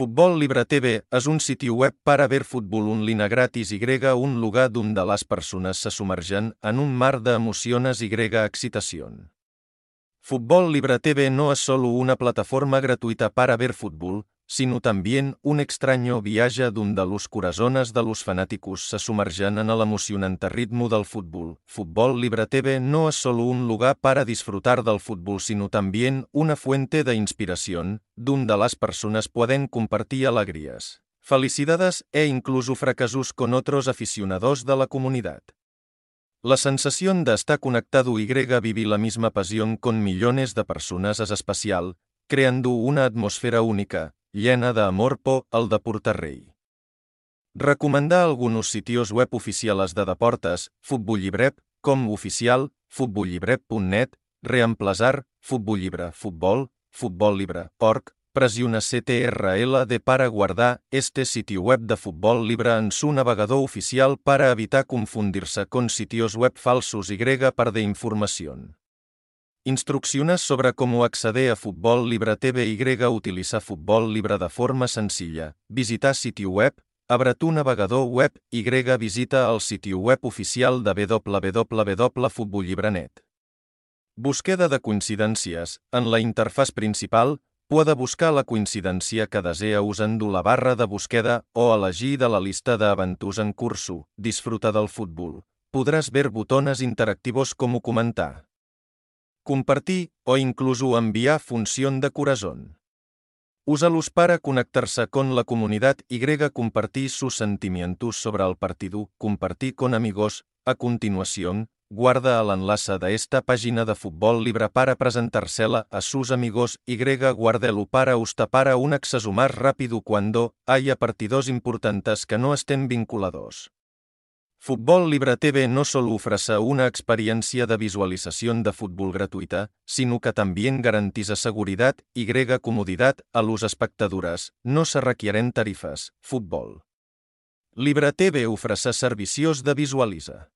Futbol Libre TV és un siti web para ver fútbol online gratis y un lugar donde las personas se sumergen en un mar de emociones y excitación. Futbol Libre TV no es solo una plataforma gratuita para ver fútbol, sino también un extraño viaje donde los corazones de los fanáticos se sumergen en el emocionante ritmo del fútbol. Fútbol Libre TV no es solo un lugar para disfrutar del fútbol, sino también una fuente de inspiración, donde las personas pueden compartir alegrías, felicidades e incluso fracasos con otros aficionados de la comunidad. La sensación de estar conectado y vivir la misma pasión con millones de personas es especial, creando una atmósfera única, llena de amor por el deporte rei. Recomendar algunos sitios web oficiales de deportes, Futbol Llibret, com oficial, futbollibret.net, reemplaçar, Futbol Llibre, Futbol, Futbol Libre, pressiona CTRL de para guardar este sitio web de Futbol Libre en su navegador oficial para evitar confundirse con sitios web falsos y par de información. Instrucciones sobre cómo acceder a Futbol Libre TV y utilizar Futbol Libre de forma sencilla. Visitar sitio web. Abre tu navegador web y visita el sitio web oficial de www.futbollibrenet. Búsqueda de coincidències. En la interfaz principal, puede buscar la coincidència que desea usando la barra de búsqueda o elegir de la lista d'eventos en curso. Disfruta del fútbol. Podrás ver botones interactivos como comentar compartir o incluso enviar función de corazón. Úsalos para conectarse con la comunidad y compartir sus sentimientos sobre el partido, compartir con amigos. A continuación, guarda el enlace de esta página de Fútbol Libre para presentársela a sus amigos y guardelo para usted para un acceso más rápido cuando haya partidos importantes que no estén vinculados. Futbol Libre TV no solo ofrece una experiencia de visualización de fútbol gratuita, sino que también garantiza seguridad y comodidad a los espectadores. No se requieren tarifas. Futbol. Libre TV ofrece servicios de visualiza.